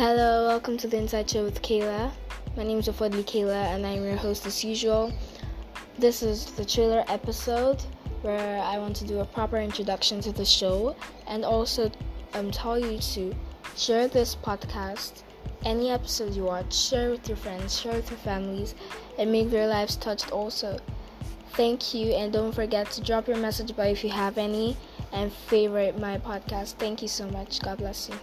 Hello, welcome to the Insight Show with Kayla. My name is Afodli Kayla, and I'm your host as usual. This is the trailer episode where I want to do a proper introduction to the show and also um, tell you to share this podcast. Any episode you watch, share with your friends, share with your families, and make their lives touched also. Thank you, and don't forget to drop your message by if you have any and favorite my podcast. Thank you so much. God bless you.